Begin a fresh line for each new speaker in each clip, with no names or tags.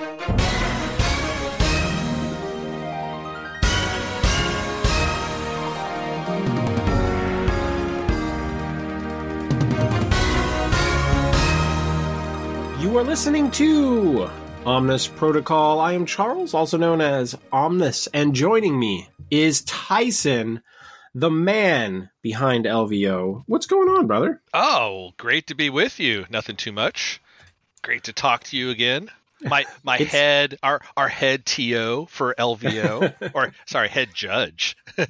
You are listening to Omnis Protocol. I am Charles, also known as Omnis, and joining me is Tyson, the man behind LVO. What's going on, brother?
Oh, great to be with you. Nothing too much. Great to talk to you again. My my
It's-
head, our our head TO for LVO, or sorry, head judge.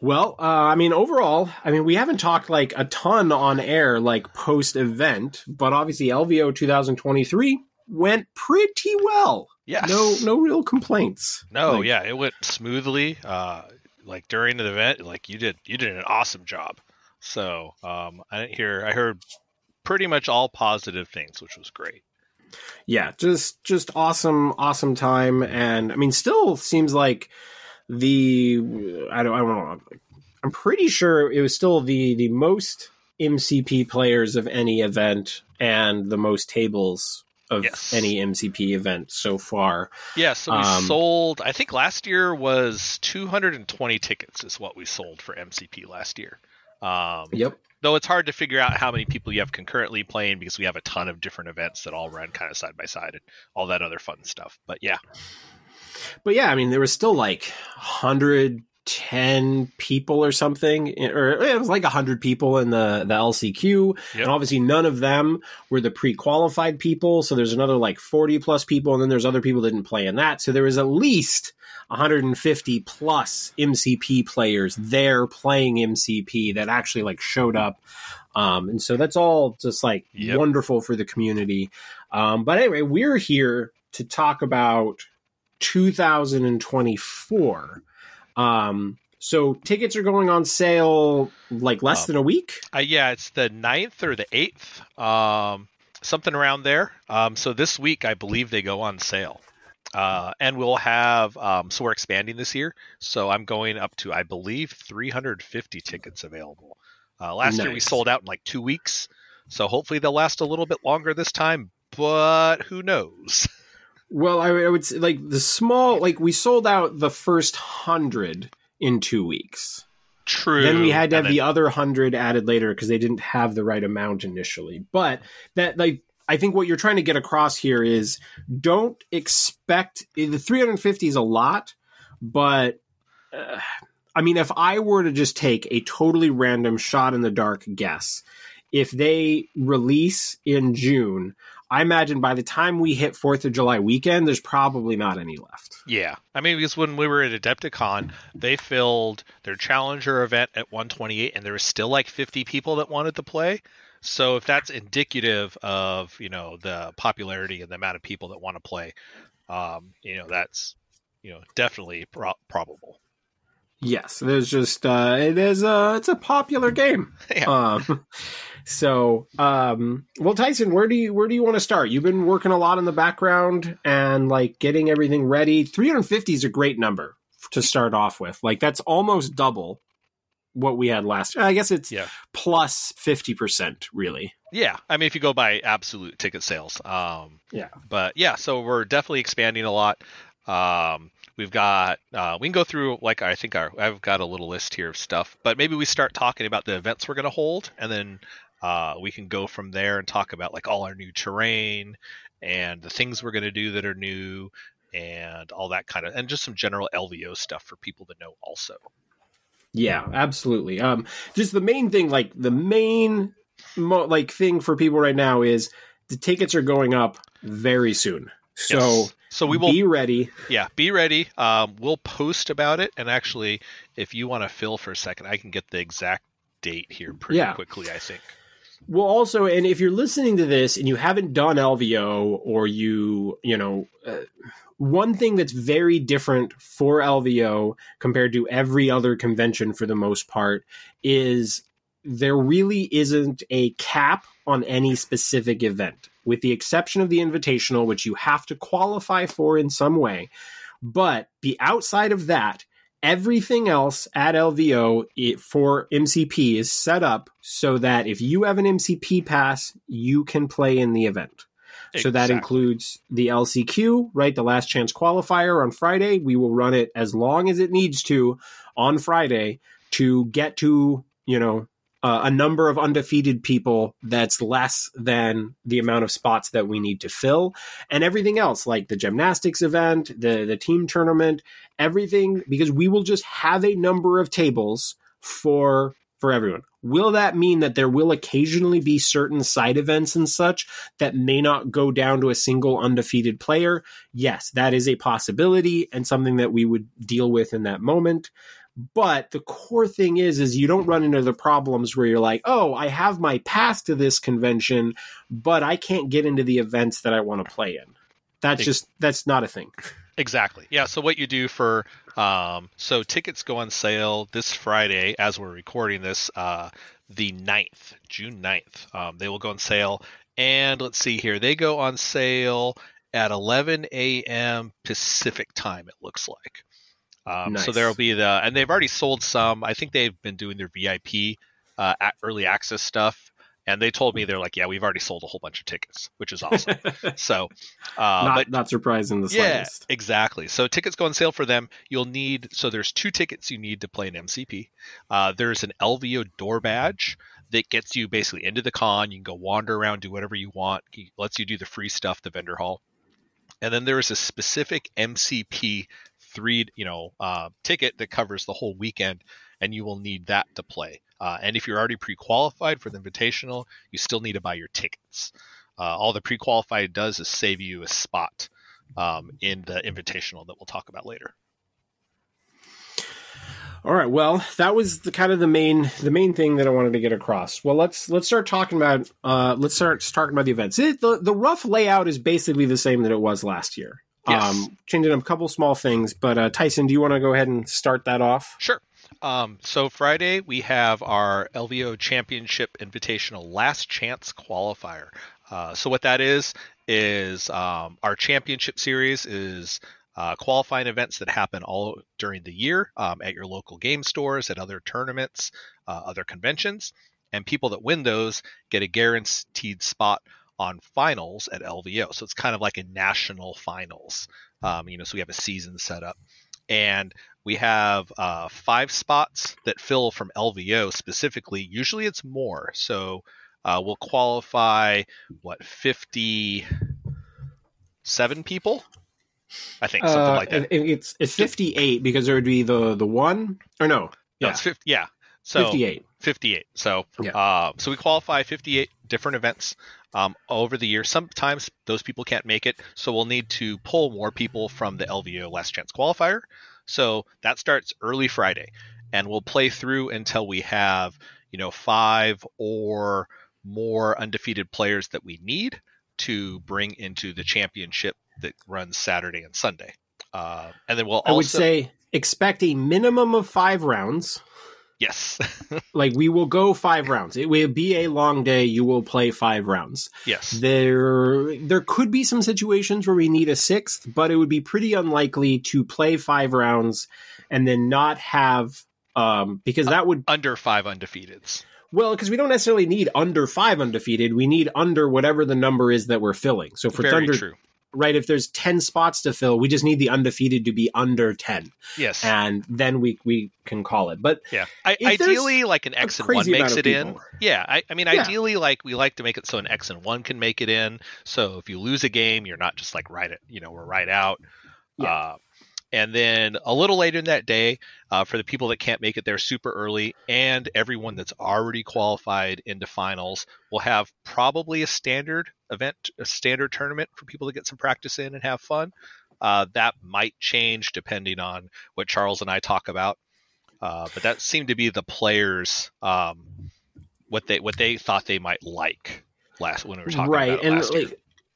Well, uh, I mean, overall, I mean, we haven't talked like a ton on air, like post event, but obviously LVO 2023 went pretty well.
Yes.
No, no real complaints.
No,
Like,
yeah, it went smoothly. Uh, like during the event, like you did, you did an awesome job. So um, I didn't hear. I heard pretty much all positive things, which was great.
Yeah, just just awesome, awesome time, and I mean, still seems like the I don't I don't know. I'm pretty sure it was still the the most MCP players of any event and the most tables of
Yes.
any MCP event so far.
Yeah, so we
Um,
sold. I think last year was 220 tickets is what we sold for MCP last year. Um,
Yep.
though it's hard to figure out how many people you have concurrently playing because we have a ton of different events that all run kind of side by side and all that other fun stuff. But yeah,
But yeah, I mean, there was still like 110 people or something, or it was like 100 people in the, the LCQ.
Yep.
And obviously, none of them were the pre qualified people. So there's another like 40 plus people. And then there's other people that didn't play in that. So there was at least 150 plus MCP players there playing MCP that actually like showed up. Um, and so that's all just like
Yep.
wonderful for the community. Um, but anyway, we're here to talk about 2024. Um, so tickets are going on sale like less
Um,
than a week.
uh, yeah, it's the 9th or the eighth, um, something around there. Um, so this week, I believe they go on sale. Uh, and we'll have um, so we're expanding this year. So I'm going up to I believe 350 tickets available. Uh, last year we sold out in like two weeks, so hopefully they'll last a little bit longer this time. But who knows?
Well, I, I would say like the small, like we sold out the first hundred in two weeks.
True.
Then we had to have
And
the other hundred added later because they didn't have the right amount initially. But that like I think what you're trying to get across here is don't expect the 350 is a lot, but uh, I mean if I were to just take a totally random shot in the dark guess, if they release in June, I imagine by the time we hit Fourth of July weekend, there's probably not any left.
Yeah, I mean because when we were at Adepticon, they filled their Challenger event at 128, and there was still like 50 people that wanted to play. So if that's indicative of you know the popularity and the amount of people that want to play, um, you know that's you know definitely pro- probable.
Yes, there's just uh, it is a it's a popular game.
Yeah.
Um, so um, well, Tyson, where do you where do you want to start? You've been working a lot in the background and like getting everything ready. 350 is a great number to start off with. Like that's almost double what we had last. I guess it's
Yeah.
plus 50 percent, really.
Yeah, I mean, if you go by absolute ticket sales, um,
Yeah.
But yeah, so we're definitely expanding a lot. Um, we've got uh, we can go through like I think our I've got a little list here of stuff, but maybe we start talking about the events we're going to hold, and then uh, we can go from there and talk about like all our new terrain and the things we're going to do that are new and all that kind of and just some general LVO stuff for people to know also.
Yeah, absolutely. Um, just the main thing, like the main mo- like thing for people right now is the tickets are going up very soon. So
Yes. So we will
be ready.
yeah be ready um, we'll post about it and actually if you want to fill for a second i can get the exact date here pretty
Yeah.
quickly i think
Well, also, and if you're listening to this and you haven't done LVO or you, you know, uh, one thing that's very different for LVO compared to every other convention for the most part is there really isn't a cap on any specific event, with the exception of the invitational, which you have to qualify for in some way. But the outside of that, everything else at LVO it, for MCP is set up so that if you have an MCP pass, you can play in the event. So that includes the LCQ, right? The last chance qualifier on Friday. We will run it as long as it needs to on Friday to get to, you know, uh, a number of undefeated people that's less than the amount of spots that we need to fill. And everything else like the gymnastics event the the team tournament everything because we will just have a number of tables for for everyone. Will that mean that there will occasionally be certain side events and such that may not go down to a single undefeated player? Yes that is a possibility and something that we would deal with in that moment but the core thing is is you don't run into the problems where you're like oh i have my pass to this convention but i can't get into the events that i want to play in that's just that's not a thing
Exactly. Yeah. So what you do for um, so tickets go on sale this Friday as we're recording this, uh, the 9th, June 9th. Um, they will go on sale, and let's see here, they go on sale at 11 a.m. Pacific time. It looks like. Um, So there will be the, and they've already sold some. I think they've been doing their VIP uh, early access stuff, and they told me they're like, yeah, we've already sold a whole bunch of tickets, which is awesome. so, uh,
not
but
not surprising the
yeah,
slightest
exactly. So tickets go on sale for them. You'll need so there's two tickets you need to play an MCP. Uh, there's an LVO door badge that gets you basically into the con. You can go wander around, do whatever you want. He lets you do the free stuff, the vendor hall. And then there is a specific MCP three, you know, uh, ticket that covers the whole weekend, and you will need that to play. Uh, and if you're already pre-qualified for the invitational, you still need to buy your tickets. Uh, all the pre-qualified does is save you a spot um, in the invitational that we'll talk about later.
All right. Well, that was the kind of the main the main thing that I wanted to get across. Well, let's let's start talking about uh let's start talking about the events. It, the the rough layout is basically the same that it was last year.
Yes.
Um, changing up a couple small things, but uh, Tyson, do you want to go ahead and start that off?
Sure. Um, so Friday we have our LVO Championship Invitational Last Chance Qualifier. Uh, so what that is is um, our championship series is uh, qualifying events that happen all during the year um, at your local game stores, at other tournaments, uh, other conventions, and people that win those get a guaranteed spot on finals at LVO. So it's kind of like a national finals. Um, you know, so we have a season set up, and we have uh, five spots that fill from LVO specifically. Usually it's more. So uh, we'll qualify what 57 people, I think something
Uh,
like that.
it- it's it's fifty eight because there would be the the one or no,
No,
yeah,
it's 50, yeah. So
fifty eight.
58. So,
Yeah.
uh, so we qualify 58 different events um, over the year. Sometimes those people can't make it, so we'll need to pull more people from the LVO Last Chance Qualifier. So that starts early Friday, and we'll play through until we have, you know, five or more undefeated players that we need to bring into the championship that runs Saturday and Sunday. Uh, and then we'll also
I would say expect a minimum of five rounds.
Yes,
Like we will go five rounds. It will be a long day. You will play five rounds.
yes.
There, there could be some situations where we need a sixth, but it would be pretty unlikely to play five rounds and then not have, um, because that would,
Under five undefeateds.
well, because we don't necessarily need under five undefeated. We need under whatever the number is that we're filling. So for
Very
Thunder,
true.
Right, if there's 10 spots to fill, we just need the undefeated to be under 10
Yes.
and then we, we can call it. But
Yeah. I, ideally, like an X and one makes it in. Yeah. I, I mean,
Yeah.
ideally, like we like to make it so an X and one can make it in. So if you lose a game, you're not just like right at, you know, we're right out.
Yeah.
Uh, and then a little later in that day, uh, for the people that can't make it there super early, and everyone that's already qualified into finals, we'll have probably a standard event, a standard tournament for people to get some practice in and have fun. Uh, that might change depending on what Charles and I talk about. Uh, but that seemed to be the players um, what they what they thought they might like last when we were talking
right
about
and
last year.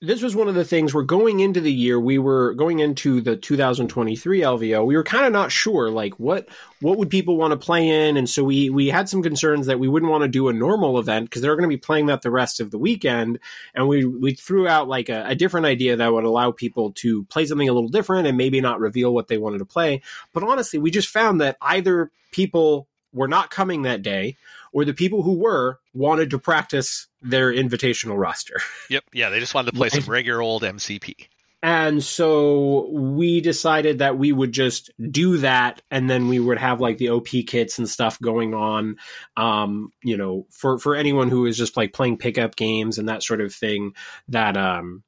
This was one of the things we're going into the year we were going into the 2023 lvo we were kind of not sure like what what would people want to play in? And so we we had some concerns that we wouldn't want to do a normal event because they're going to be playing that the rest of the weekend. And we we threw out like a, a different idea that would allow people to play something a little different and maybe not reveal what they wanted to play. But honestly we just found that either people were not coming that day or the people who were wanted to practice their invitational roster.
Yep. Yeah, they just wanted to play some regular old MCP.
And so we decided that we would just do that and then we would have like the OP kits and stuff going on. Um, you know, for, for anyone who is just like playing pickup games and that sort of thing that, um,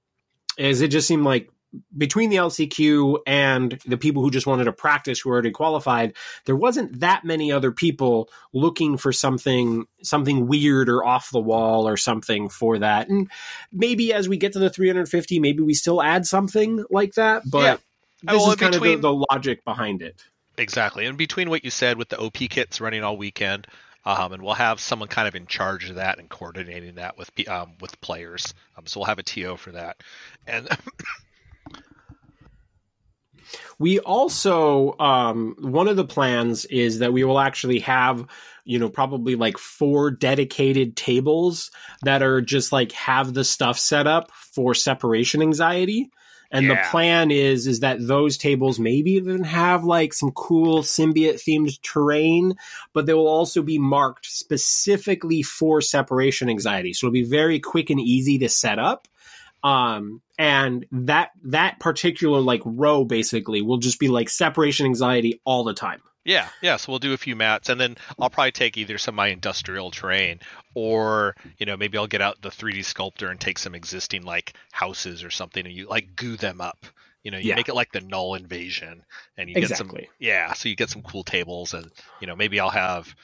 is it just seemed like between the LCQ and the people who just wanted to practice who already qualified, there wasn't that many other people looking for something something weird or off the wall or something for that. And maybe as we get to the 350, maybe we still add something like that. But yeah. this well, is kind between, of the, the logic behind it.
Exactly. And between what you said with the OP kits running all weekend, um, and we'll have someone kind of in charge of that and coordinating that with um, with players. Um, so we'll have a TO for that, and
We also um, one of the plans is that we will actually have you know probably like four dedicated tables that are just like have the stuff set up for separation anxiety. And yeah. the plan is is that those tables maybe even have like some cool symbiote themed terrain, but they will also be marked specifically for separation anxiety. So it'll be very quick and easy to set up um and that that particular like row basically will just be like separation anxiety all the time
yeah yeah so we'll do a few mats and then i'll probably take either some of my industrial terrain or you know maybe i'll get out the 3d sculptor and take some existing like houses or something and you like goo them up you know you yeah. make it like the null invasion and you exactly. get some yeah so you get some cool tables and you know maybe i'll have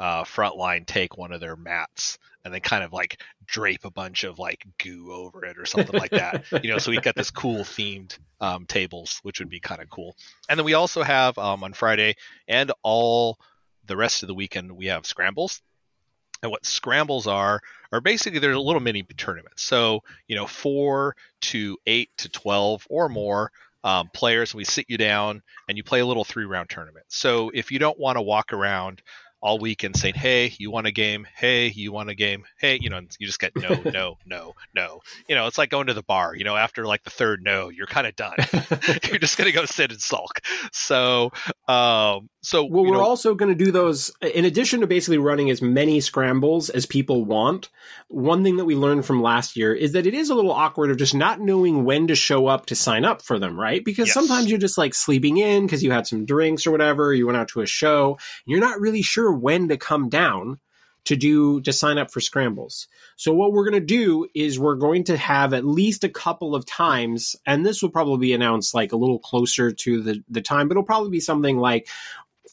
uh, frontline take one of their mats and then kind of like drape a bunch of like goo over it or something like that. you know, so we've got this cool themed um, tables, which would be kind of cool. And then we also have um, on Friday and all the rest of the weekend we have scrambles. And what scrambles are are basically they're little mini tournament. So you know, four to eight to twelve or more um, players. We sit you down and you play a little three round tournament. So if you don't want to walk around all weekend saying, "Hey, you want a game? Hey, you want a game? Hey, you know," you just get no, no, no, no. You know, it's like going to the bar. You know, after like the third no, you're kind of done. you're just gonna go sit and sulk. So, um, so
well, we're
know,
also going to do those in addition to basically running as many scrambles as people want. One thing that we learned from last year is that it is a little awkward of just not knowing when to show up to sign up for them, right? Because yes. sometimes you're just like sleeping in because you had some drinks or whatever, you went out to a show, and you're not really sure when to come down to do to sign up for scrambles. So what we're going to do is we're going to have at least a couple of times and this will probably be announced like a little closer to the the time but it'll probably be something like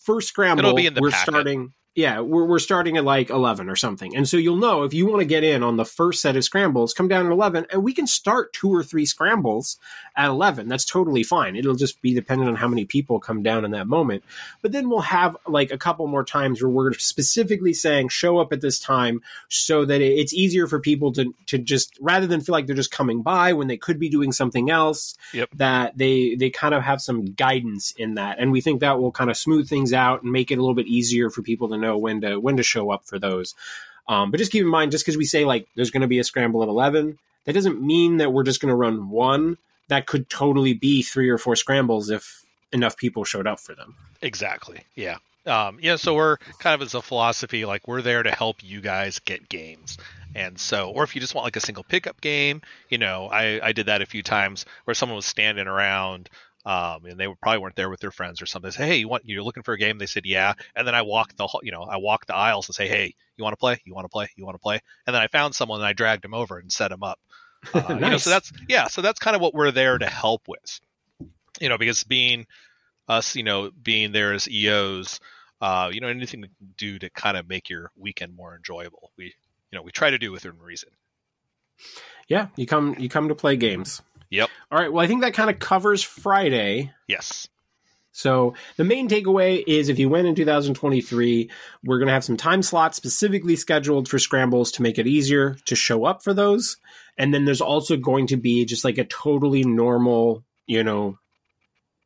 first scramble, It'll be we're packet. starting. Yeah, we're, we're starting at like 11 or something. And so you'll know if you want to get in on the first set of scrambles, come down at 11, and we can start two or three scrambles at 11. That's totally fine. It'll just be dependent on how many people come down in that moment. But then we'll have like a couple more times where we're specifically saying show up at this time so that it's easier for people to, to just, rather than feel like they're just coming by when they could be doing something else,
yep.
that they, they kind of have some guidance in that. And we think that will kind of smooth things out and make it a little bit easier for people to know when to when to show up for those. Um, but just keep in mind, just because we say like there's going to be a scramble at eleven, that doesn't mean that we're just going to run one. That could totally be three or four scrambles if enough people showed up for them.
Exactly. Yeah. Um, yeah. So we're kind of as a philosophy, like we're there to help you guys get games. And so, or if you just want like a single pickup game, you know, I, I did that a few times where someone was standing around um, and they probably weren't there with their friends or something. say, hey, you want you're looking for a game? They said, yeah. And then I walked the you know I walked the aisles and say, hey, you want to play? You want to play? You want to play? And then I found someone and I dragged him over and set him up. Uh, nice. you know, so that's yeah, so that's kind of what we're there to help with. You know, because being us, you know, being there as EOs, uh, you know, anything we can do to kind of make your weekend more enjoyable. We you know we try to do within reason.
Yeah, you come you come to play games.
Yep.
All right. Well, I think that kind of covers Friday.
Yes.
So the main takeaway is if you win in 2023, we're going to have some time slots specifically scheduled for scrambles to make it easier to show up for those. And then there's also going to be just like a totally normal, you know,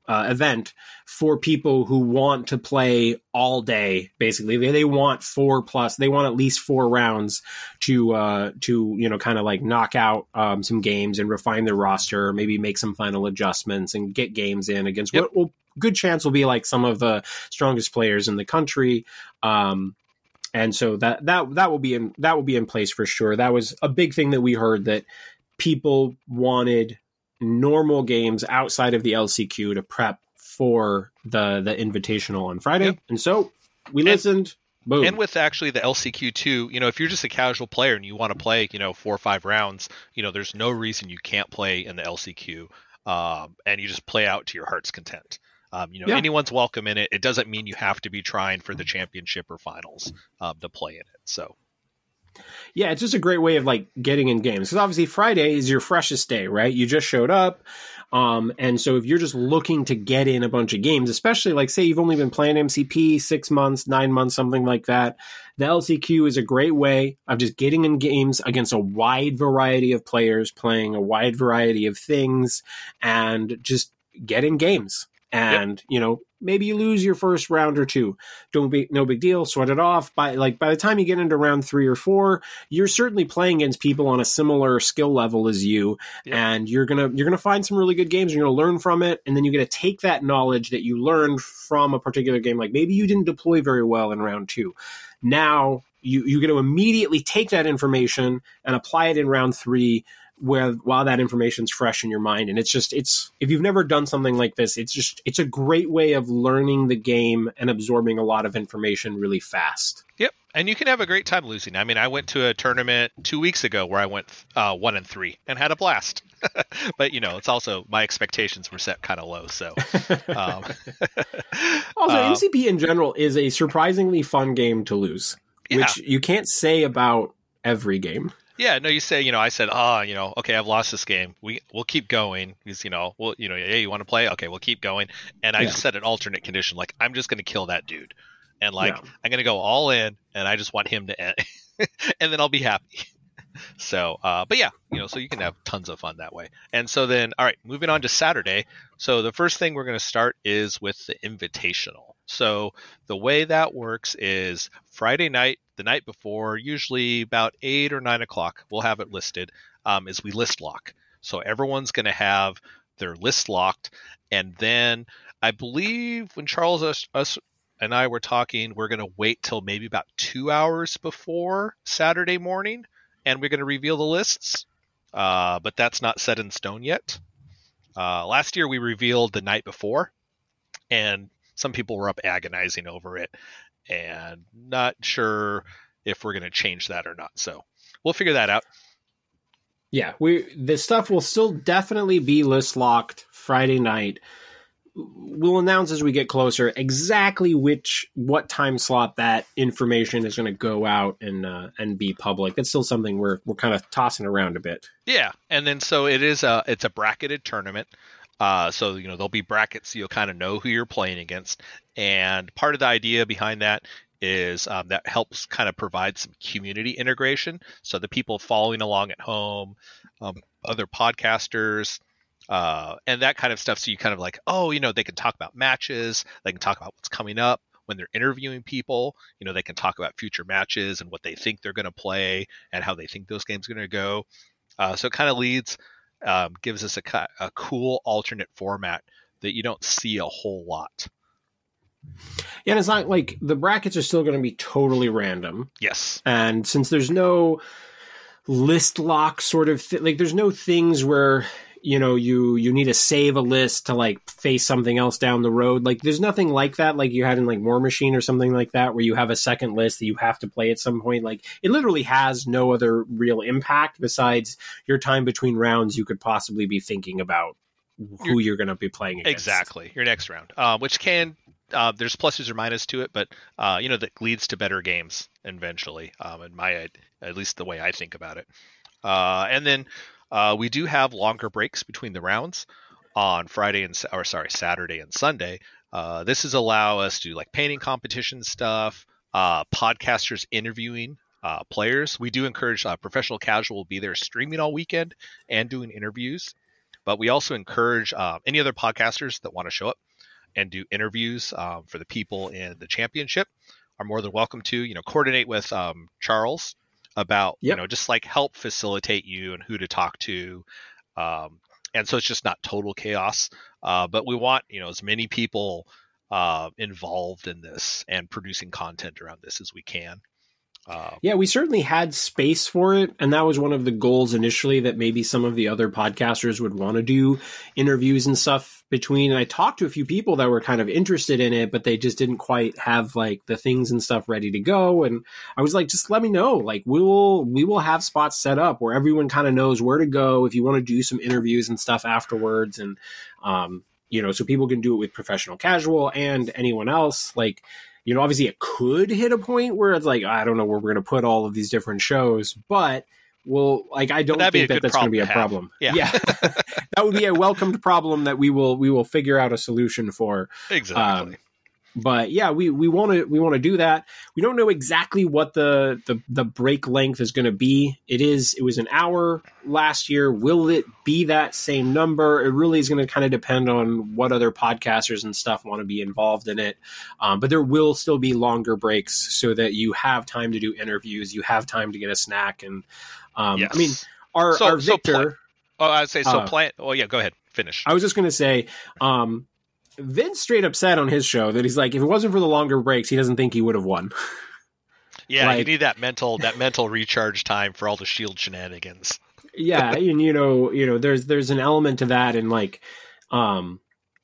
uh, event for people who want to play all day. Basically, they, they want four plus. They want at least four rounds to uh, to you know kind of like knock out um, some games and refine their roster, maybe make some final adjustments and get games in against yep. what will good chance will be like some of the strongest players in the country. Um, and so that that that will be in that will be in place for sure. That was a big thing that we heard that people wanted normal games outside of the LCQ to prep for the the invitational on Friday, yep. and so we and, listened. Boom.
And with actually the LCQ too, you know, if you're just a casual player and you want to play, you know, four or five rounds, you know, there's no reason you can't play in the LCQ, um, and you just play out to your heart's content. Um, you know, yeah. anyone's welcome in it. It doesn't mean you have to be trying for the championship or finals um, to play in it. So,
yeah, it's just a great way of like getting in games because obviously Friday is your freshest day, right? You just showed up, um, and so if you're just looking to get in a bunch of games, especially like say you've only been playing MCP six months, nine months, something like that, the LCQ is a great way of just getting in games against a wide variety of players, playing a wide variety of things, and just getting games and yep. you know maybe you lose your first round or two. Don't be no big deal. Sweat it off. By like by the time you get into round three or four you're certainly playing against people on a similar skill level as you. Yep. and you're gonna you're gonna find some really good games. And you're gonna learn from it. And then you're gonna take that knowledge that you learned from a particular game. Like maybe you didn't deploy very well in round two. Now you you get to immediately take that information and apply it in round three where while that information's fresh in your mind. And it's just it's if you've never done something like this it's just it's a great way of learning the game and absorbing a lot of information really fast.
Yep. And you can have a great time losing. I mean i went to a tournament two weeks ago where i went uh, one and three and had a blast. But you know it's also my expectations were set kind of low so um,
also uh, mcp in general is a surprisingly fun game to lose yeah. which you can't say about every game
yeah, no, you say, you know, I said, ah, oh, you know, okay, I've lost this game. We we'll keep going because, you know, well, you know, hey, you want to play? Okay, we'll keep going. And I yeah. set an alternate condition, like I'm just going to kill that dude, and like yeah. I'm going to go all in, and I just want him to end, and then I'll be happy. so, uh, but yeah, you know, so you can have tons of fun that way. And so then, all right, moving on to Saturday. So the first thing we're going to start is with the invitational. So the way that works is Friday night, the night before, usually about eight or nine o'clock, we'll have it listed. Um, is we list lock. So everyone's going to have their list locked, and then I believe when Charles us, us and I were talking, we're going to wait till maybe about two hours before Saturday morning, and we're going to reveal the lists. Uh, but that's not set in stone yet. Uh, last year we revealed the night before, and some people were up agonizing over it and not sure if we're going to change that or not. So we'll figure that out.
Yeah, we the stuff will still definitely be list locked Friday night. We'll announce as we get closer exactly which what time slot that information is going to go out and uh, and be public. That's still something we're we're kind of tossing around a bit.
Yeah, and then so it is a it's a bracketed tournament. Uh, so you know there'll be brackets, so you'll kind of know who you're playing against. And part of the idea behind that is um, that helps kind of provide some community integration. So the people following along at home, um, other podcasters, uh, and that kind of stuff. So you kind of like, oh, you know, they can talk about matches, they can talk about what's coming up when they're interviewing people. You know, they can talk about future matches and what they think they're going to play and how they think those games are going to go. Uh, so it kind of leads um, gives us a, a cool alternate format that you don't see a whole lot.
Yeah, and it's not like the brackets are still going to be totally random.
Yes.
And since there's no list lock sort of th- like there's no things where you know you you need to save a list to like face something else down the road like there's nothing like that like you had in like war machine or something like that where you have a second list that you have to play at some point like it literally has no other real impact besides your time between rounds you could possibly be thinking about who you're, you're going to be playing against.
exactly your next round uh, which can uh, there's pluses or minuses to it, but uh, you know that leads to better games eventually. Um, in my at least the way I think about it. Uh, and then uh, we do have longer breaks between the rounds on Friday and or sorry Saturday and Sunday. Uh, this is allow us to do like painting competition stuff, uh, podcasters interviewing uh, players. We do encourage uh, professional casual will be there streaming all weekend and doing interviews, but we also encourage uh, any other podcasters that want to show up and do interviews um, for the people in the championship are more than welcome to. You know, coordinate with um, Charles about yep. you know just like help facilitate you and who to talk to um, and so it's just not total chaos uh, but we want you know as many people uh, involved in this and producing content around this as we can Uh,
Yeah, we certainly had space for it, and that was one of the goals initially that maybe some of the other podcasters would want to do interviews and stuff between. And I talked to a few people that were kind of interested in it, but they just didn't quite have like the things and stuff ready to go. And I was like, just let me know. Like we will we will have spots set up where everyone kind of knows where to go if you want to do some interviews and stuff afterwards, and um, you know, so people can do it with professional casual and anyone else like you know, obviously it could hit a point where it's like, I don't know where we're going to put all of these different shows, but well, like I don't think that that's going to be a
problem have.
problem.
Yeah.
that would be a welcomed problem that we will we will figure out a solution for.
exactly.
Um, but yeah, we we want to we want to do that. We don't know exactly what the the, the break length is going to be. It is it was an hour last year. Will it be that same number? It really is going to kind of depend on what other podcasters and stuff want to be involved in it. Um, but there will still be longer breaks so that you have time to do interviews. You have time to get a snack and um,
yes.
I mean our
So-
our
so
Victor.
oh, I'd say so.
uh,
plan. Oh, yeah. Go ahead. Finish.
I was just going to say, um, Vince straight up said on his show that he's like, if it wasn't for the longer breaks, he doesn't think he would have won.
yeah, you
like-
need that mental that mental recharge time for all the shield shenanigans.
yeah, and you know, you know, there's there's an element to that, and like, um,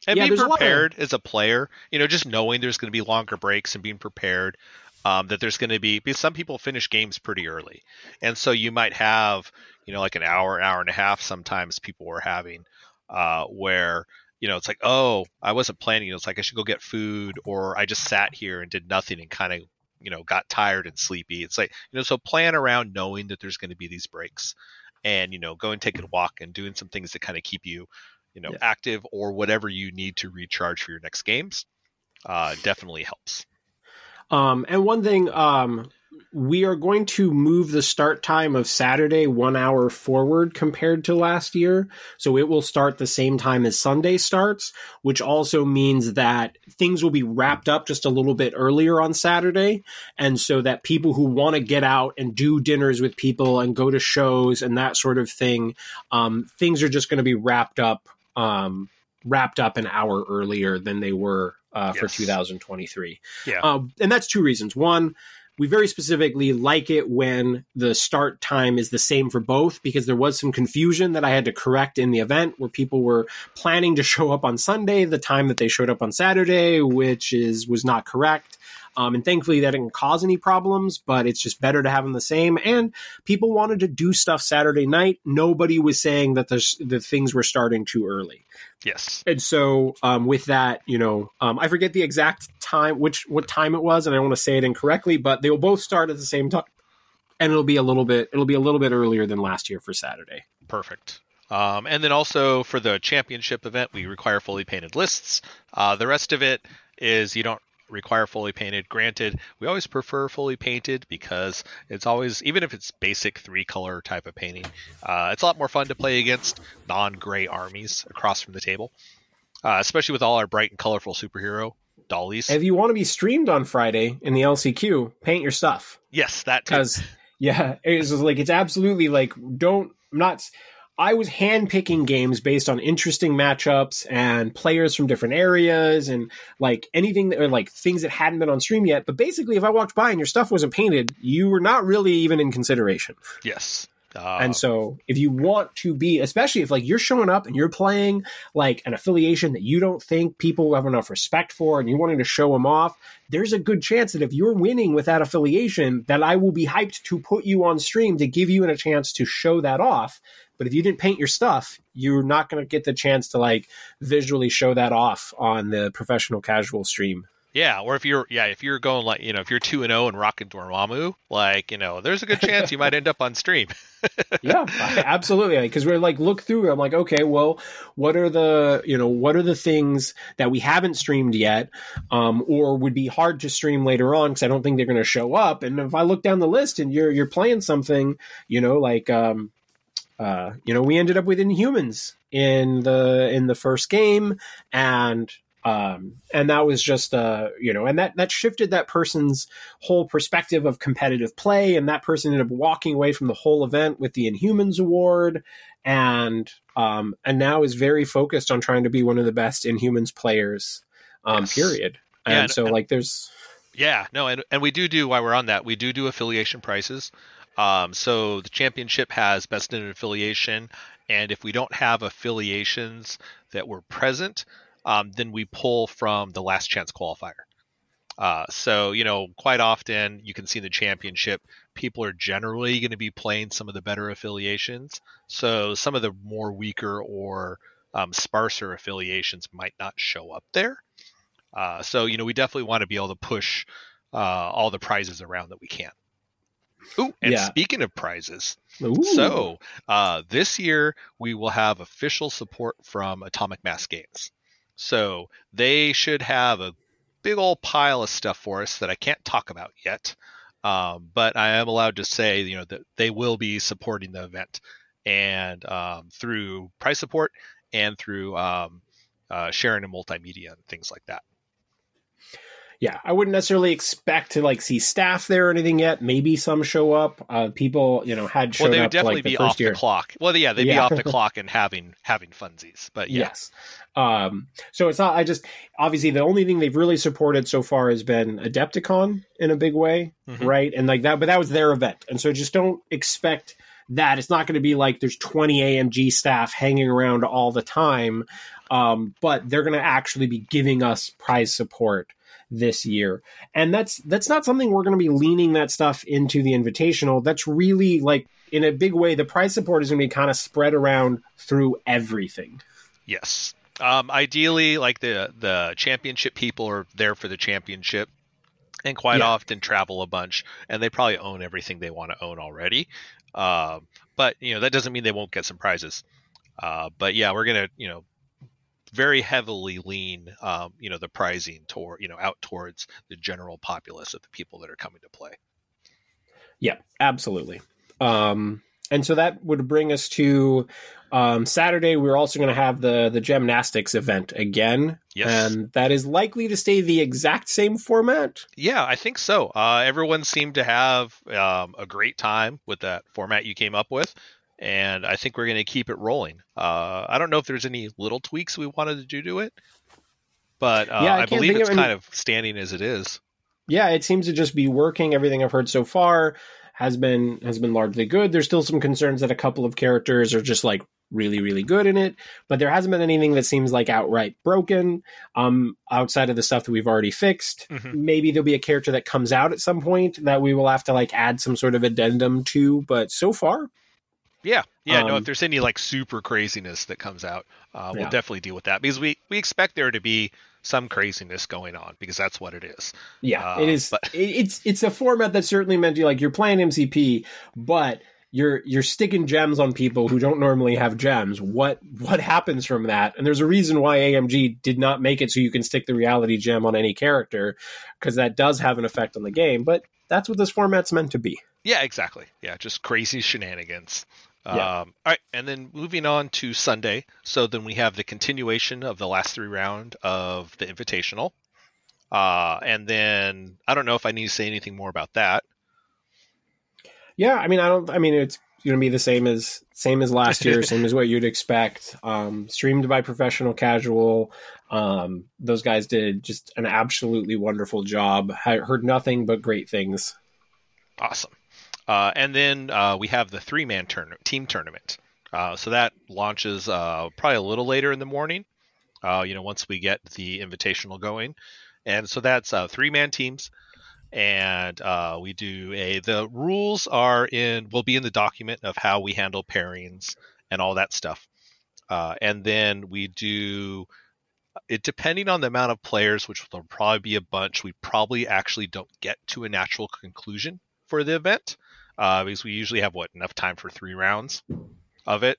And
Yeah,
being
there's a of-
prepared as a player, you know, just knowing there's going to be longer breaks and being prepared um, that there's going to be because some people finish games pretty early, and so you might have you know like an hour, hour and a half. Sometimes people were having uh, where you know it's like oh I wasn't planning. It's like I should go get food, or I just sat here and did nothing and kind of you know got tired and sleepy. It's like you know so plan around knowing that there's going to be these breaks, and you know go and take a walk and doing some things that kind of keep you you know
Yeah.
active or whatever you need to recharge for your next games uh, definitely helps
um, and one thing, um, we are going to move the start time of Saturday one hour forward compared to last year. So it will start the same time as Sunday starts, which also means that things will be wrapped up just a little bit earlier on Saturday. And so that people who want to get out and do dinners with people and go to shows and that sort of thing, um, things are just going to be wrapped up, um, wrapped up an hour earlier than they were uh, for 2023.
Yeah.
Um, and that's two reasons. One, we very specifically like it when the start time is the same for both because there was some confusion that I had to correct in the event where people were planning to show up on Sunday the time that they showed up on Saturday, which is was not correct. Um, and thankfully that didn't cause any problems, but it's just better to have them the same. And people wanted to do stuff Saturday night. Nobody was saying that the, the things were starting too early.
yes
And so, um, with that, you know, um, I forget the exact time, which what time it was, and I don't want to say it incorrectly, but they will both start at the same time, and it'll be a little bit, it'll be a little bit earlier than last year for Saturday.
perfect um, and then also for the championship event we require fully painted lists uh, the rest of it is you don't require fully painted. Granted we always prefer fully painted because it's always even if it's basic three color type of painting uh, it's a lot more fun to play against non-gray armies across from the table uh, especially with all our bright and colorful superhero dollies.
If you want to be streamed on Friday in the LCQ, paint your stuff.
Yes that
because yeah, it's like it's absolutely like don't I'm not. I was handpicking games based on interesting matchups and players from different areas and like anything that or like things that hadn't been on stream yet. But basically, if I walked by and your stuff wasn't painted, you were not really even in consideration.
yes uh,
and so, if you want to be, especially if like you're showing up and you're playing like an affiliation that you don't think people have enough respect for, and you're wanting to show them off, there's a good chance that if you're winning with that affiliation, that I will be hyped to put you on stream to give you a chance to show that off. But if you didn't paint your stuff, you're not going to get the chance to like visually show that off on the professional casual stream.
Yeah, or if you're yeah, if you're going like you know if you're two and zero and rocking Dormammu, like you know, there's a good chance you might end up on stream.
yeah absolutely because we're like look through i'm like okay well what are the you know what are the things that we haven't streamed yet um, or would be hard to stream later on because i don't think they're going to show up and if i look down the list and you're you're playing something you know like um uh you know we ended up with inhumans in the in the first game and um, and that was just uh, you know, and that that shifted that person's whole perspective of competitive play, and that person ended up walking away from the whole event with the Inhumans award, and um, and now is very focused on trying to be one of the best Inhumans players. Um,
Yes.
Period.
Yeah,
And
and-
so, like, there's
Yeah, no, and, and we do do while we're on that, we do do affiliation prices. Um, so the championship has best in affiliation, and if we don't have affiliations that were present, um, then we pull from the last chance qualifier. Uh, so you know, quite often you can see in the championship, people are generally going to be playing some of the better affiliations. So some of the more weaker or um, sparser affiliations might not show up there. Uh, so you know, we definitely want to be able to push uh, all the prizes around that we can. Ooh, and
Yeah.
speaking of prizes,
Ooh.
so uh, this year we will have official support from Atomic Mass Games. So they should have a big old pile of stuff for us that I can't talk about yet. Um, but I am allowed to say, you know, that they will be supporting the event and um, through price support and through um, uh, sharing in multimedia and things like that.
Yeah, I wouldn't necessarily expect to like see staff there or anything yet. Maybe some show up. Uh, people, you know, had shown
Well, they would
up
definitely
like
be off
year.
the clock. Well, yeah, they'd be off the clock and having having funsies. But yeah,
Yes. Um, so it's not, I just, obviously the only thing they've really supported so far has been Adepticon in a big way,
Mhm.
right? And like that, but that was their event. And so just don't expect that. It's not going to be like there's 20 AMG staff hanging around all the time. Um, but they're going to actually be giving us prize support this year. And that's, that's not something we're going to be leaning that stuff into the invitational. That's really like, in a big way, the prize support is going to be kind of spread around through everything.
Yes. Um, ideally, like the the championship people are there for the championship, and quite
Yeah.
often travel a bunch, and they probably own everything they want to own already. Um, but you know that doesn't mean they won't get some prizes. Uh, but yeah, we're gonna you know very heavily lean um, you know the prizing toward you know out towards the general populace of the people that are coming to play.
Yeah, absolutely. Um, and so that would bring us to um, Saturday. We're also going to have the the gymnastics event again,
Yes.
and that is likely to stay the exact same format.
Yeah, I think so. Uh, everyone seemed to have um, a great time with that format you came up with, and I think we're going to keep it rolling. Uh, I don't know if there's any little tweaks we wanted to do to it, but uh,
Yeah, I
I, believe it's
of any-
kind of standing as it is.
Yeah, it seems to just be working. Everything I've heard so far has been has been largely good. There's still some concerns that a couple of characters are just like really really good in it, but there hasn't been anything that seems like outright broken. Um, outside of the stuff that we've already fixed,
Mhm.
maybe there'll be a character that comes out at some point that we will have to like add some sort of addendum to. But so far,
Yeah, yeah. no,
Um,
if there's any like super craziness that comes out, uh, we'll
Yeah.
definitely deal with that because we we expect there to be some craziness going on because that's what it is.
Yeah,
Uh,
it is.
but-
it's it's a format that's certainly meant to like you're playing MCP, but you're you're sticking gems on people who don't normally have gems. What what happens from that? And there's a reason why AMG did not make it so you can stick the reality gem on any character because that does have an effect on the game. But that's what this format's meant to be.
Yeah, exactly. Yeah, just crazy shenanigans.
Yeah.
Um, all right, and then moving on to Sunday. So then we have the continuation of the last three round of the Invitational. Uh, and then I don't know if I need to say anything more about that.
Yeah, I mean, I don't. I mean, it's going to be the same as same as last year, same as what you'd expect. Um, streamed by professional casual. Um, those guys did just an absolutely wonderful job. I heard nothing but great things.
Awesome. Uh, and then uh, we have the three man turn- team tournament. Uh, so that launches uh, probably a little later in the morning, uh, you know, once we get the invitational going. And so that's uh, three man teams. And we do a, the rules are in, will be in the document of how we handle pairings and all that stuff. And then we do it depending on the amount of players, which will probably be a bunch. We probably actually don't get to a natural conclusion for the event uh, because we usually have what enough time for three rounds of it,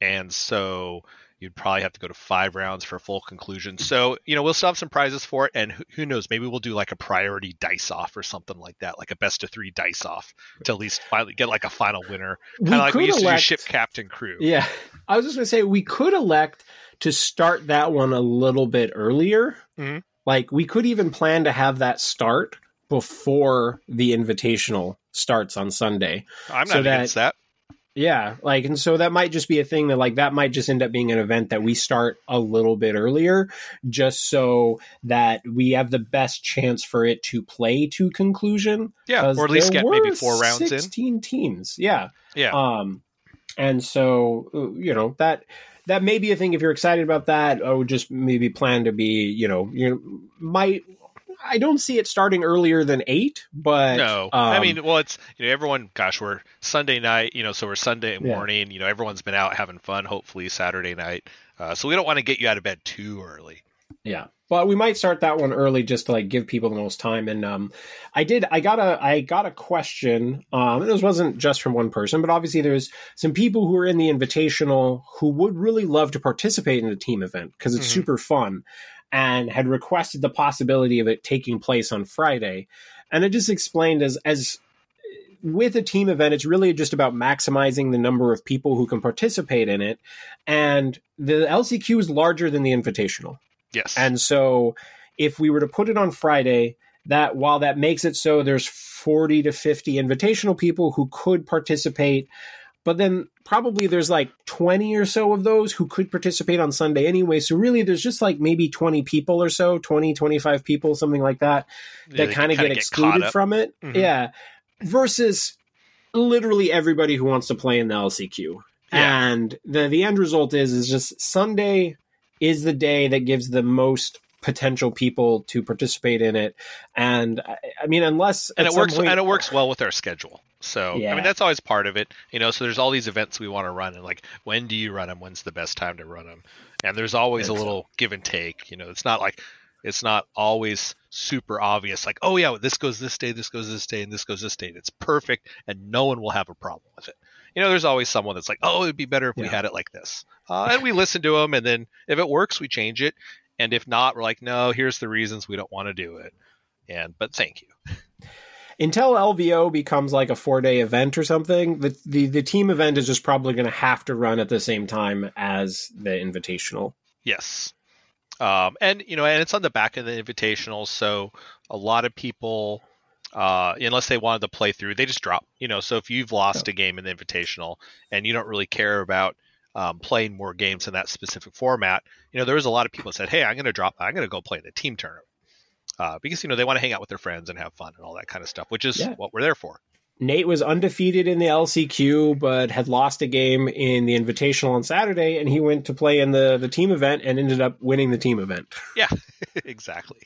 and so you'd probably have to go to five rounds for a full conclusion. So you know we'll still have some prizes for it, and who, who knows, maybe we'll do like a priority dice off or something like that, like a best of three dice off to at least finally get like a final winner, kind of like we used to do ship captain crew.
Yeah, I was just going to say we could elect to start that one a little bit earlier.
Mhm.
Like we could even plan to have that start before the invitational starts on Sunday.
I'm
So
not
that-
against that.
Yeah, like and so that might just be a thing that like that might just end up being an event that we start a little bit earlier just so that we have the best chance for it to play to conclusion.
Yeah, or at least get maybe four rounds 16
in. 16 teams. Yeah.
Yeah.
Um and so uh, you know that that may be a thing if you're excited about that. I would just maybe plan to be, you know, you might I don't see it starting earlier than eight, but
no. Um, I mean, well, it's you know everyone. Gosh, we're Sunday night, you know, so we're Sunday morning. Yeah. You know, everyone's been out having fun. Hopefully, Saturday night. Uh, so we don't want to get you out of bed too early.
Yeah, but we might start that one early just to like give people the most time. And um, I did. I got a. I got a question. Um, this wasn't just from one person, but obviously there's some people who are in the invitational who would really love to participate in a team event because it's mm-hmm. super fun and had requested the possibility of it taking place on Friday. And it just explained as as with a team event, it's really just about maximizing the number of people who can participate in it. And the LCQ is larger than the invitational.
Yes.
And so if we were to put it on Friday, that while that makes it so there's 40 to 50 invitational people who could participate, but then probably there's like 20 or so of those who could participate on Sunday anyway. So really there's just like maybe 20 people or so, 20, 25 people, something like that, that kind of get excluded from it. Mm-hmm. Yeah. Versus literally everybody who wants to play in the LCQ. Yeah. And the the end result is is just Sunday is the day that gives the most potential people to participate in it. And I mean, unless
and it works point, and it works well with our schedule. So yeah. I mean, that's always part of it, you know. So there's all these events we want to run, and like, when do you run them? When's the best time to run them? And there's always a little give and take. You know, it's not like it's not always super obvious. Like, oh yeah, this goes this day, this goes this day, and this goes this day. It's perfect, and no one will have a problem with it. You know, there's always someone that's like, oh, it'd be better if yeah. we had it like this. Uh, and we listen to them, and then if it works, we change it. And if not, we're like, no, here's the reasons we don't want to do it. And but thank you.
until LVO becomes like a four day event or something, the, the, the team event is just probably going to have to run at the same time as the invitational.
Yes. Um, and, you know, and it's on the back of the invitational. So a lot of people, uh, unless they wanted to play through, they just drop, you know. So if you've lost a game in the invitational and you don't really care about um, playing more games in that specific format, you know, there was a lot of people that said, Hey, I'm going to drop, I'm going to go play the team tournament uh, because you know they want to hang out with their friends and have fun and all that kind of stuff, which is yeah. what we're there for.
Nate was undefeated in the LCQ, but had lost a game in the Invitational on Saturday, and he went to play in the the team event and ended up winning the team event.
Yeah, exactly.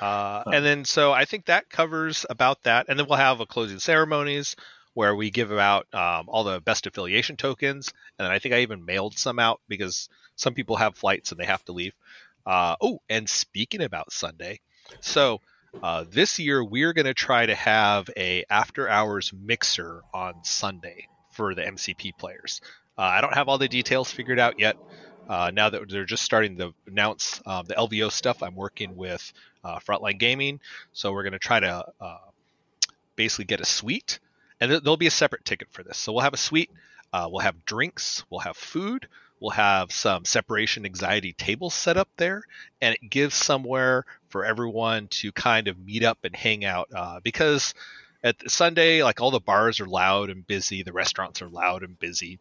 Uh, and then so I think that covers about that, and then we'll have a closing ceremonies where we give out um, all the best affiliation tokens, and I think I even mailed some out because some people have flights and they have to leave. Uh, oh, and speaking about Sunday, so uh, this year we're going to try to have a after hours mixer on Sunday for the MCP players. Uh, I don't have all the details figured out yet. Uh, now that they're just starting to announce um, the LVO stuff, I'm working with uh, Frontline Gaming, so we're going to try to uh, basically get a suite, and th- there'll be a separate ticket for this. So we'll have a suite. Uh, we'll have drinks. We'll have food. We'll have some separation anxiety tables set up there, and it gives somewhere for everyone to kind of meet up and hang out. Uh, because at Sunday, like all the bars are loud and busy, the restaurants are loud and busy.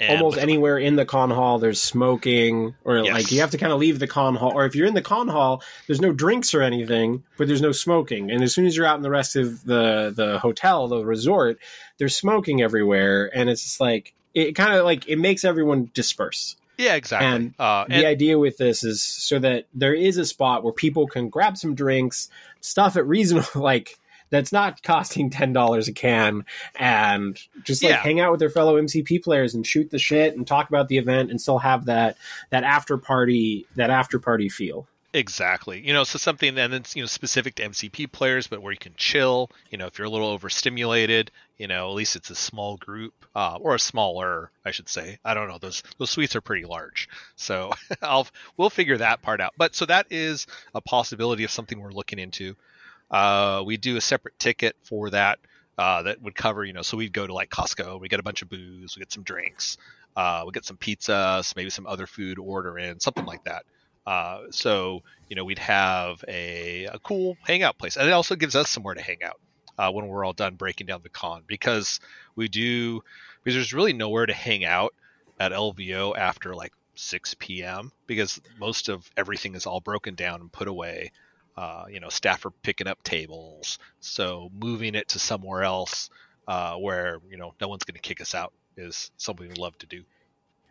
And Almost anywhere in the con hall, there's smoking, or yes. like you have to kind of leave the con hall. Or if you're in the con hall, there's no drinks or anything, but there's no smoking. And as soon as you're out in the rest of the the hotel, the resort, there's smoking everywhere, and it's just like it kind of like it makes everyone disperse.
Yeah, exactly.
And, uh, and the idea with this is so that there is a spot where people can grab some drinks, stuff at reasonable like that's not costing ten dollars a can, and just like yeah. hang out with their fellow MCP players and shoot the shit and talk about the event and still have that that after party that after party feel.
Exactly. You know, so something and it's you know specific to MCP players, but where you can chill. You know, if you're a little overstimulated, you know, at least it's a small group uh, or a smaller, I should say. I don't know. Those those suites are pretty large, so I'll we'll figure that part out. But so that is a possibility of something we're looking into. Uh, we do a separate ticket for that uh, that would cover, you know, so we'd go to like Costco, we get a bunch of booze, we get some drinks, uh, we get some pizza, maybe some other food order in, something like that. Uh, so you know we'd have a, a, cool hangout place, and it also gives us somewhere to hang out uh, when we're all done breaking down the con because we do because there's really nowhere to hang out at LVO after like 6 p.m. because most of everything is all broken down and put away. Uh, you know, staff are picking up tables, so moving it to somewhere else uh, where you know no one's going to kick us out is something we love to do.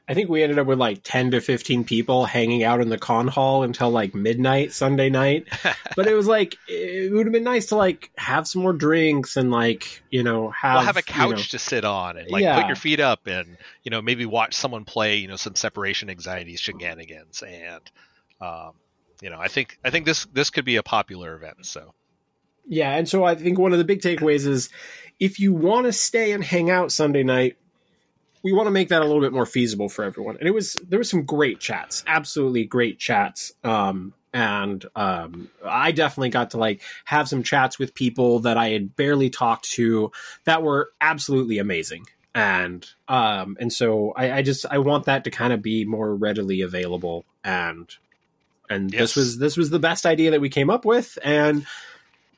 I think we ended up with like 10 to 15 people hanging out in the con hall until like midnight Sunday night. but it was like, it would have been nice to like have some more drinks and like, you know, have,
well, have a couch
you know,
to sit on and like
Yeah.
put your feet up and, you know, maybe watch someone play, you know, some separation anxiety shenanigans. And, um, you know, I think, I think this, this could be a popular event. So,
Yeah, and so I think one of the big takeaways is if you want to stay and hang out Sunday night, we want to make that a little bit more feasible for everyone. And it was there was some great chats, absolutely great chats. Um, and um, I definitely got to like have some chats with people that I had barely talked to that were absolutely amazing. And um, and so I, I just I want that to kind of be more readily available. And and
Yes.
this was this was the best idea that we came up with. And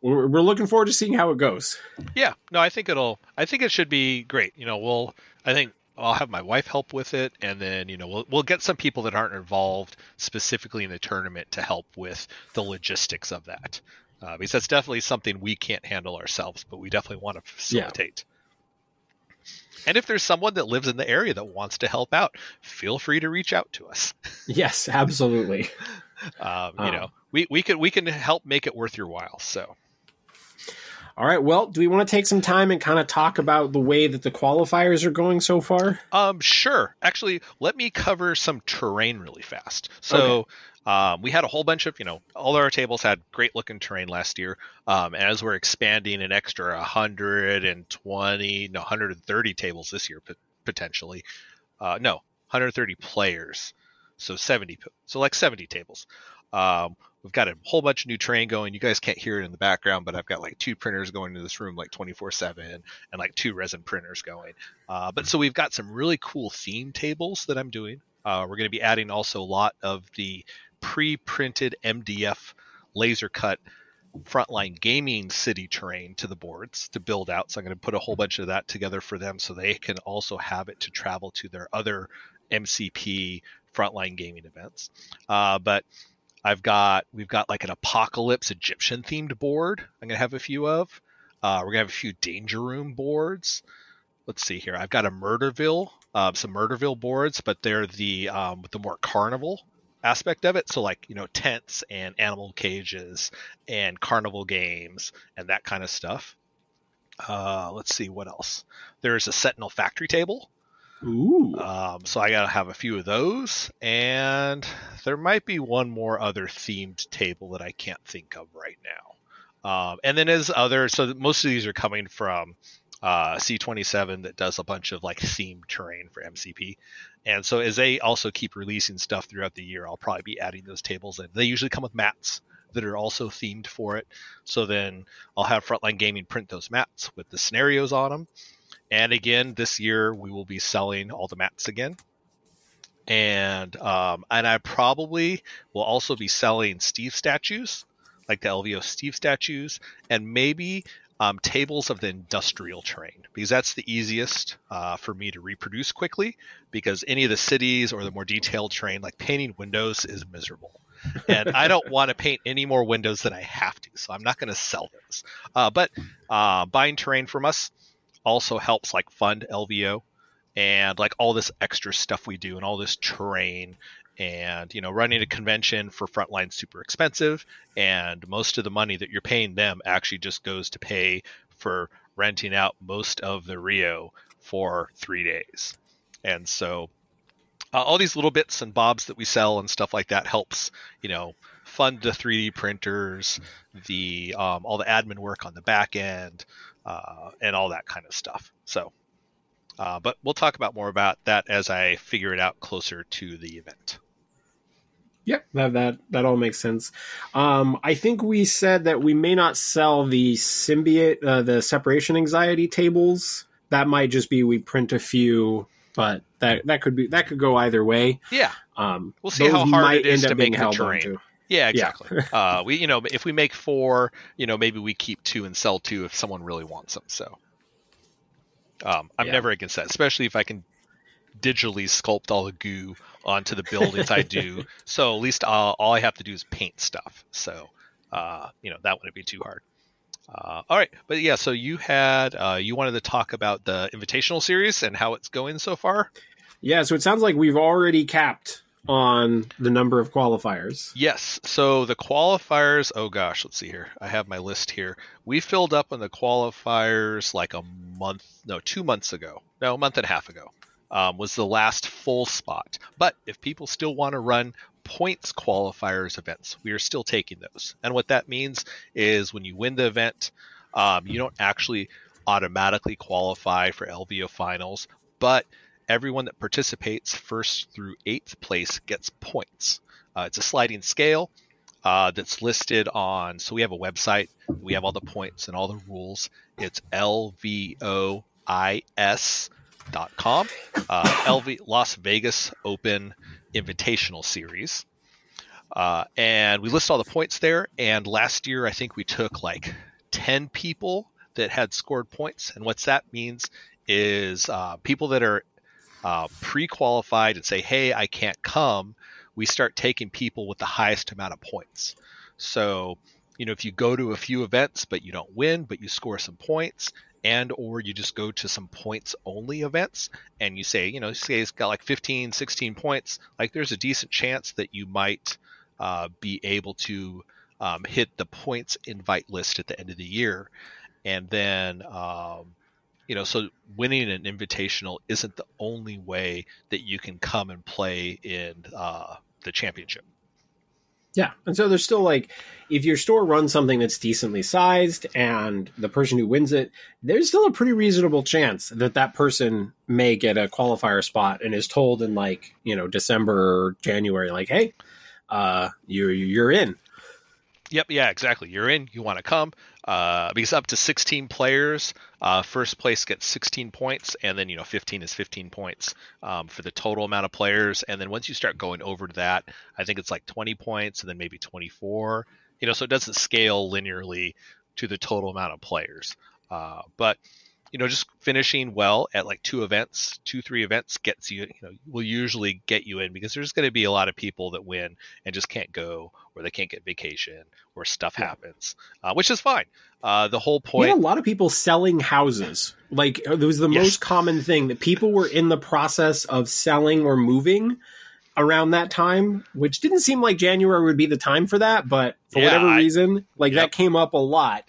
we're, we're looking forward to seeing how it goes.
Yeah, no, I think it'll. I think it should be great. You know, we'll. I think I'll have my wife help with it, and then you know we'll we'll get some people that aren't involved specifically in the tournament to help with the logistics of that, uh, because that's definitely something we can't handle ourselves, but we definitely want to facilitate. And if there's someone that lives in the area that wants to help out, feel free to reach out to us.
Yes, absolutely.
Um, you know, we we can we can help make it worth your while. So.
All right. Well, do we want to take some time and kind of talk about the way that the qualifiers are going so far?
Um, sure. Actually, let me cover some terrain really fast. So, um, we had a whole bunch of, you know, all our tables had great looking terrain last year. Um, as we're expanding an extra 120, no, 130 tables this year potentially. Uh, no, 130 players. So 70, so like 70 tables. Um, we've got a whole bunch of new terrain going. You guys can't hear it in the background, but I've got like two printers going into this room like 24 7 and like two resin printers going. Uh, but so we've got some really cool theme tables that I'm doing. Uh, we're going to be adding also a lot of the pre-printed MDF laser cut frontline gaming city terrain to the boards to build out. So I'm going to put a whole bunch of that together for them so they can also have it to travel to their other MCP frontline gaming events. Uh, but I've got we've got like an apocalypse Egyptian themed board. I'm to have a few of. Uh, we're to have a few danger room boards let's see here. I've got a Murderworld, uh, some Murderworld boards, but they're the um, the more carnival aspect of it. So like you know tents and animal cages and carnival games and that kind of stuff. Uh, let's see what else. There's a Sentinel factory table.
Ooh.
Um, so I gotta have a few of those, and there might be one more other themed table that I can't think of right now. Um, and then as other, so most of these are coming from uh, C27 that does a bunch of like themed terrain for MCP. And so as they also keep releasing stuff throughout the year, I'll probably be adding those tables in. They usually come with mats that are also themed for it. So then I'll have Frontline Gaming print those mats with the scenarios on them. And again, this year we will be selling all the mats again. And um, and I probably will also be selling Steve statues, like the LVO Steve statues, and maybe um, tables of the industrial terrain because that's the easiest uh, for me to reproduce quickly. Because any of the cities or the more detailed terrain, like painting windows, is miserable, and I don't want to paint any more windows than I have to. So I'm not going to sell those. Uh, but uh, buying terrain from us also helps like fund LVO and like all this extra stuff we do and all this terrain and you know running a convention for frontline super expensive and most of the money that you're paying them actually just goes to pay for renting out most of the rio for three days. And so uh, all these little bits and bobs that we sell and stuff like that helps you know fund the 3d printers the um, all the admin work on the back end uh, and all that kind of stuff so uh, but we'll talk about more about that as I figure it out closer to the event.
Yep, that that that all makes sense. Um, I think we said that we may not sell the symbiote, uh, the separation anxiety tables. That might just be we print a few, but that that could be that could go either way.
Yeah,
Um,
We'll see how hard it is to make the terrain.
onto.
Yeah, exactly. uh, we, you know, if we make four, you know, maybe we keep two and sell two if someone really wants them. So Um, I'm
Yeah.
never against that, especially if I can digitally sculpt all the goo onto the buildings I do. So at least uh, all I have to do is paint stuff. So uh, you know that wouldn't be too hard. Uh, all right, but yeah, so you had uh, you wanted to talk about the invitational series and how it's going so far.
Yeah, so it sounds like we've already capped on the number of qualifiers.
Yes. So the qualifiers, oh gosh, let's see here. I have my list here. We filled up on the qualifiers like a month, no, two months ago. No, a month and a half ago um, was the last full spot. But if people still want to run points qualifiers events, we are still taking those. And what that means is when you win the event, um, you don't actually automatically qualify for LVO finals, but everyone that participates first through eighth place gets points. Uh, it's a sliding scale uh, that's listed on. So we have a website. We have all the points and all the rules. It's lvois.com. Uh, LV Las Vegas Open Invitational Series. Uh, and we list all the points there. And last year, I think we took like 10 people that had scored points. And what that means is uh, people that are uh, pre-qualified and say, "Hey, I can't come," we start taking people with the highest amount of points. So, you know, if you go to a few events but you don't win, but you score some points, and or you just go to some points only events and you say, you know, say it's got like 15, 16 points, like there's a decent chance that you might uh, be able to um, hit the points invite list at the end of the year, and then. Um, you know, so winning an invitational isn't the only way that you can come and play in uh, the championship.
Yeah. And so there's still like, if your store runs something that's decently sized and the person who wins it, there's still a pretty reasonable chance that that person may get a qualifier spot and is told in like, you know, December or January, like, hey, uh, you're, you're in.
Yep, yeah, exactly. You're in. You want to come uh, because up to 16 players, uh, first place gets 16 points, and then you know 15 is 15 points um, for the total amount of players. And then once you start going over to that, I think it's like 20 points, and then maybe 24. You know, so it doesn't scale linearly to the total amount of players. Uh, but you know, just finishing well at like two events, two three events gets you. You know, will usually get you in because there's going to be a lot of people that win and just can't go, or they can't get vacation, or stuff
Yeah.
happens, uh, which is fine. Uh, the whole point.
a lot of people selling houses. Like it was the
Yes.
most common thing that people were in the process of selling or moving around that time, which didn't seem like January would be the time for that, but for
Yeah,
whatever
I-
reason, like
Yep.
that came up a lot.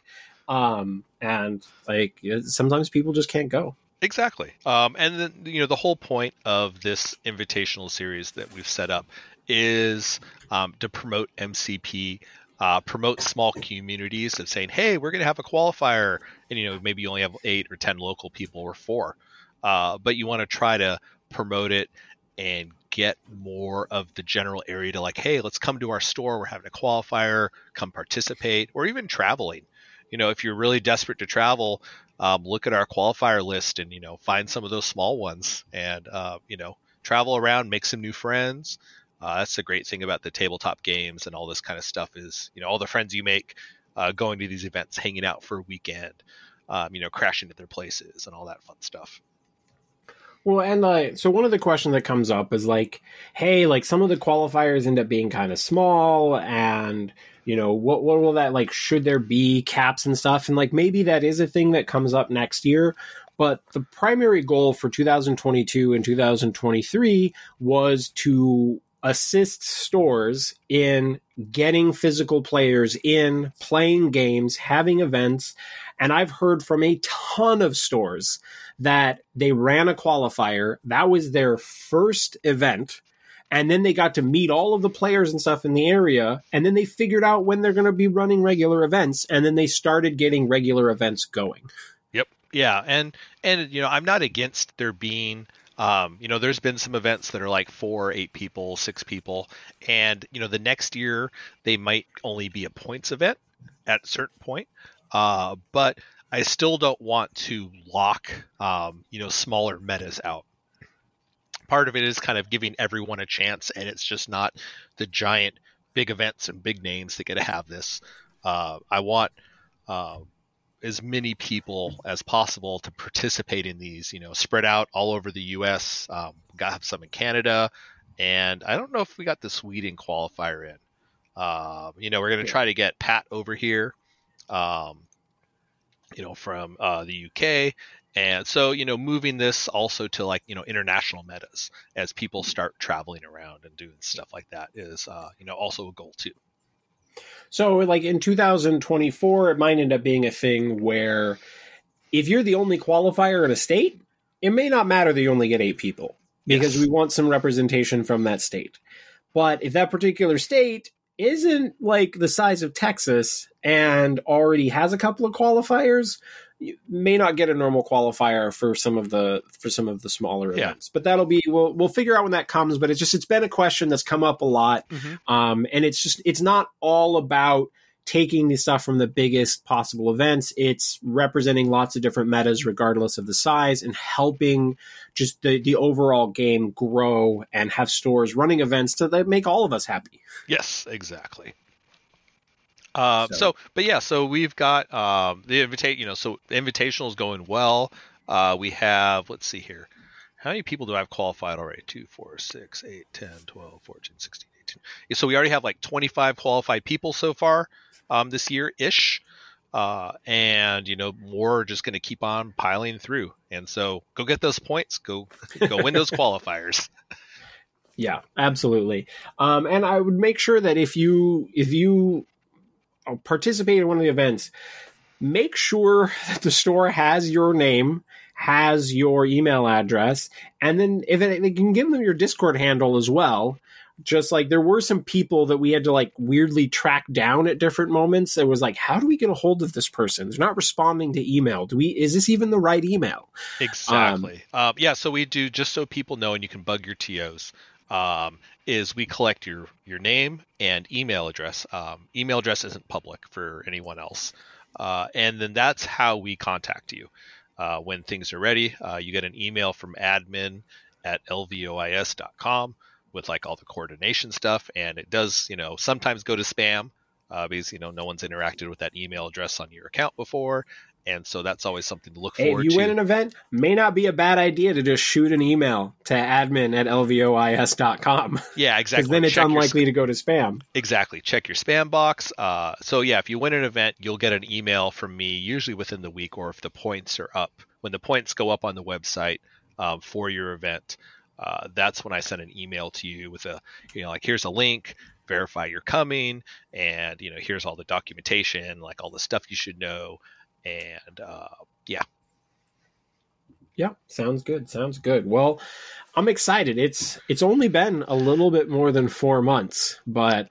Um, and like sometimes people just can't go.
Exactly. Um, and then you know the whole point of this invitational series that we've set up is um, to promote MCP, uh, promote small communities of saying, hey, we're going to have a qualifier, and you know maybe you only have eight or ten local people or four, uh, but you want to try to promote it and get more of the general area to like, hey, let's come to our store. We're having a qualifier, come participate, or even traveling. You know, if you're really desperate to travel, um, look at our qualifier list and you know find some of those small ones and uh, you know travel around make some new friends. Uh, that's the great thing about the tabletop games and all this kind of stuff is you know all the friends you make uh, going to these events hanging out for a weekend um, you know crashing at their places and all that fun stuff.
Well, and uh, so one of the questions that comes up is like, hey, like some of the qualifiers end up being kind of small, and you know, what what will that like? Should there be caps and stuff? And like maybe that is a thing that comes up next year. But the primary goal for 2022 and 2023 was to assist stores in getting physical players in, playing games, having events. And I've heard from a ton of stores that they ran a qualifier. That was their first event. And then they got to meet all of the players and stuff in the area. And then they figured out when they're going to be running regular events. And then they started getting regular events going.
Yep. Yeah, and and you know, I'm not against there being um, you know, there's been some events that are like four, eight people, six people, and you know, the next year they might only be a points event at a certain point. Uh, but I still don't want to lock um, you know, smaller metas out. Part of it is kind of giving everyone a chance, and it's just not the giant big events and big names that get to have this. Uh, I want uh, as many people as possible to participate in these. You know, spread out all over the U.S. Um, got some in Canada, and I don't know if we got the Sweden qualifier in. Um, you know, we're going to try to get Pat over here, um, you know, from uh, the UK. And so, you know, moving this also to like, you know, international metas as people start traveling around and doing stuff like that is, uh, you know, also a goal too.
So, like in 2024, it might end up being a thing where if you're the only qualifier in a state, it may not matter that you only get eight people because yes. we want some representation from that state. But if that particular state isn't like the size of Texas and already has a couple of qualifiers, you may not get a normal qualifier for some of the for some of the smaller yeah. events. But that'll be we'll we'll figure out when that comes. But it's just it's been a question that's come up a lot, mm-hmm. um, and it's just it's not all about taking the stuff from the biggest possible events. It's representing lots of different metas, regardless of the size, and helping just the, the overall game grow and have stores running events to make all of us happy.
Yes, exactly. Uh, so. so. but yeah, so we've got um, the invitation. You know, so the invitational is going well. Uh, we have, let's see here, how many people do I have qualified already? 2, 4, 6, 8, 10, 12, 14, 16, 18. So we already have like 25 qualified people so far um, this year ish. Uh, and you know more are just going to keep on piling through and so go get those points go go win those qualifiers
yeah absolutely um, and i would make sure that if you if you participate in one of the events make sure that the store has your name has your email address and then if it, it can give them your discord handle as well just like there were some people that we had to like weirdly track down at different moments. It was like, how do we get a hold of this person? They're not responding to email. Do we? Is this even the right email?
Exactly. Um, um, yeah. So we do just so people know, and you can bug your tos. Um, is we collect your your name and email address. Um, email address isn't public for anyone else, uh, and then that's how we contact you. Uh, when things are ready, uh, you get an email from admin at lvois.com with like all the coordination stuff, and it does you know sometimes go to spam uh, because you know no one's interacted with that email address on your account before, and so that's always something to look
hey,
forward
if you
to.
win an event, may not be a bad idea to just shoot an email to admin at lvois.com.
Yeah, exactly.
Because then it's Check unlikely to go to spam.
Exactly. Check your spam box. Uh, so yeah, if you win an event, you'll get an email from me usually within the week, or if the points are up. When the points go up on the website um, for your event, uh, that's when I send an email to you with a, you know, like here's a link, verify you're coming, and you know here's all the documentation, like all the stuff you should know, and uh, yeah.
Yeah, sounds good. Sounds good. Well, I'm excited. It's it's only been a little bit more than four months, but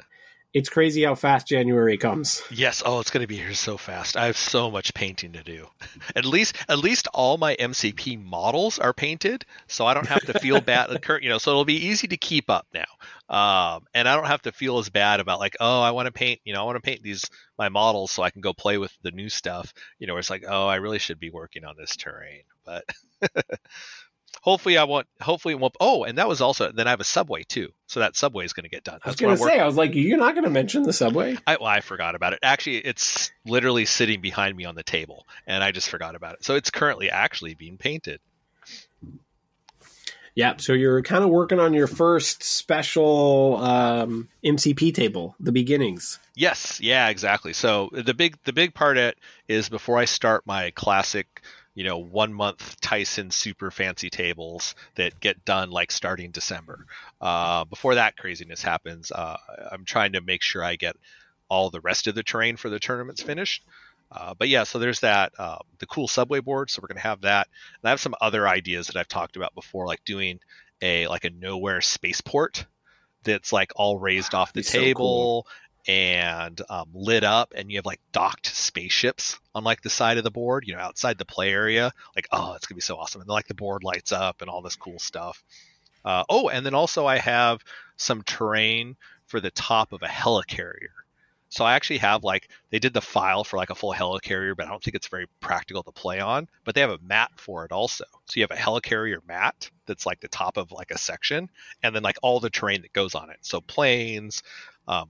it's crazy how fast January comes.
Yes. Oh, it's going to be here so fast. I have so much painting to do. at least, at least all my MCP models are painted, so I don't have to feel bad. You know, so it'll be easy to keep up now. Um, and I don't have to feel as bad about like, oh, I want to paint. You know, I want to paint these my models so I can go play with the new stuff. You know, it's like, oh, I really should be working on this terrain, but. hopefully I want hopefully it won't oh and that was also then I have a subway too so that subway is going to get done.
I was going to say I was like you're not going to mention the subway.
I well, I forgot about it. Actually, it's literally sitting behind me on the table and I just forgot about it. So it's currently actually being painted.
Yeah, so you're kind of working on your first special um, MCP table, the beginnings.
Yes, yeah, exactly. So the big the big part it is before I start my classic you know one month Tyson super fancy tables that get done like starting December. Uh, before that craziness happens, uh, I'm trying to make sure I get all the rest of the terrain for the tournaments finished. Uh, but yeah, so there's that uh, the cool subway board. So we're gonna have that, and I have some other ideas that I've talked about before, like doing a like a Knowhere spaceport that's like all raised off the table. So cool and um, lit up and you have like docked spaceships on like the side of the board you know outside the play area like oh it's gonna be so awesome. And like the board lights up and all this cool stuff. Uh, oh and then also i have some terrain for the top of a helicarrier. So i actually have like they did the file for like a full helicarrier but i don't think it's very practical to play on but they have a mat for it also. So you have a helicarrier mat that's like the top of like a section and then like all the terrain that goes on it. So planes um,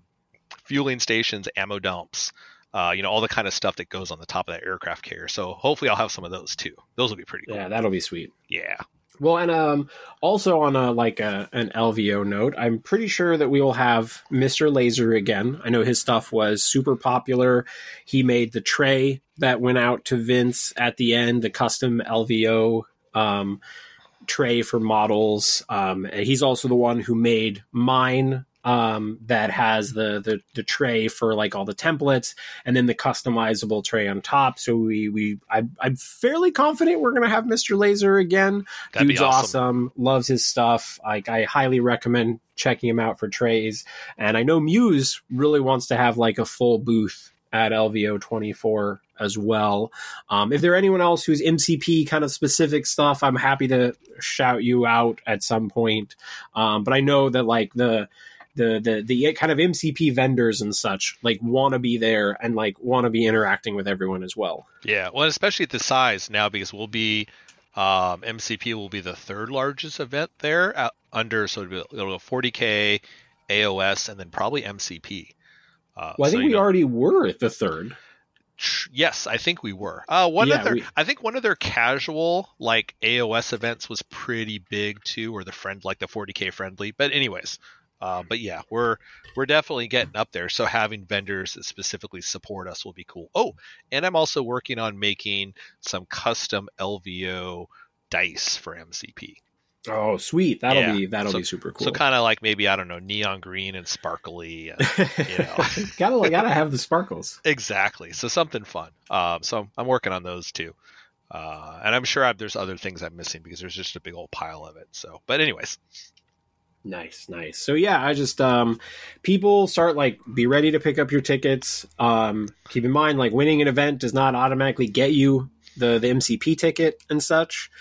fueling stations, ammo dumps, uh, you know, all the kind of stuff that goes on the top of that aircraft carrier. So hopefully I'll have some of those too. Those will be pretty cool.
Yeah, that'll be sweet.
Yeah.
Well, and um, also on a like a, an LVO note, I'm pretty sure that we will have Mr. Laser again. I know his stuff was super popular. He made the tray that went out to Vince at the end, the custom LVO um, tray for models. Um, and he's also the one who made mine um, that has the, the the tray for like all the templates, and then the customizable tray on top. So we we I, I'm fairly confident we're gonna have Mr. Laser again.
That'd
Dude's
awesome.
awesome. Loves his stuff. Like I highly recommend checking him out for trays. And I know Muse really wants to have like a full booth at LVO 24 as well. Um, if there are anyone else who's MCP kind of specific stuff, I'm happy to shout you out at some point. Um, but I know that like the the the the kind of MCP vendors and such like want to be there and like want to be interacting with everyone as well.
Yeah, well, especially at the size now because we'll be um, MCP will be the third largest event there uh, under so it'll be, it'll go 40k, AOS, and then probably MCP. Uh,
Well, I think
you
we
know,
already were at the third.
Yes, I think we were. Uh, one
Yeah,
of their,
we-
I think one of their casual like AOS events was pretty big too, or the friend like the 40k friendly. But anyways, uh, but yeah, we're we're definitely getting up there. So having vendors that specifically support us will be cool. Oh, and I'm also working on making some custom LVO dice for MCP.
Oh, sweet! That'll
Yeah.
be that'll
So-
be super cool.
So kind of like maybe I don't know, neon green and sparkly. And, you know.
gotta gotta have the sparkles.
Exactly. So something fun. Um, so I'm working on those too. Uh, and I'm sure I've, there's other things I'm missing because there's just a big old pile of it. So, but anyways,
Nice, nice. So yeah, I just um people start like be ready to pick up your tickets. Um keep in mind like winning an event does not automatically get you the the MCP ticket and such.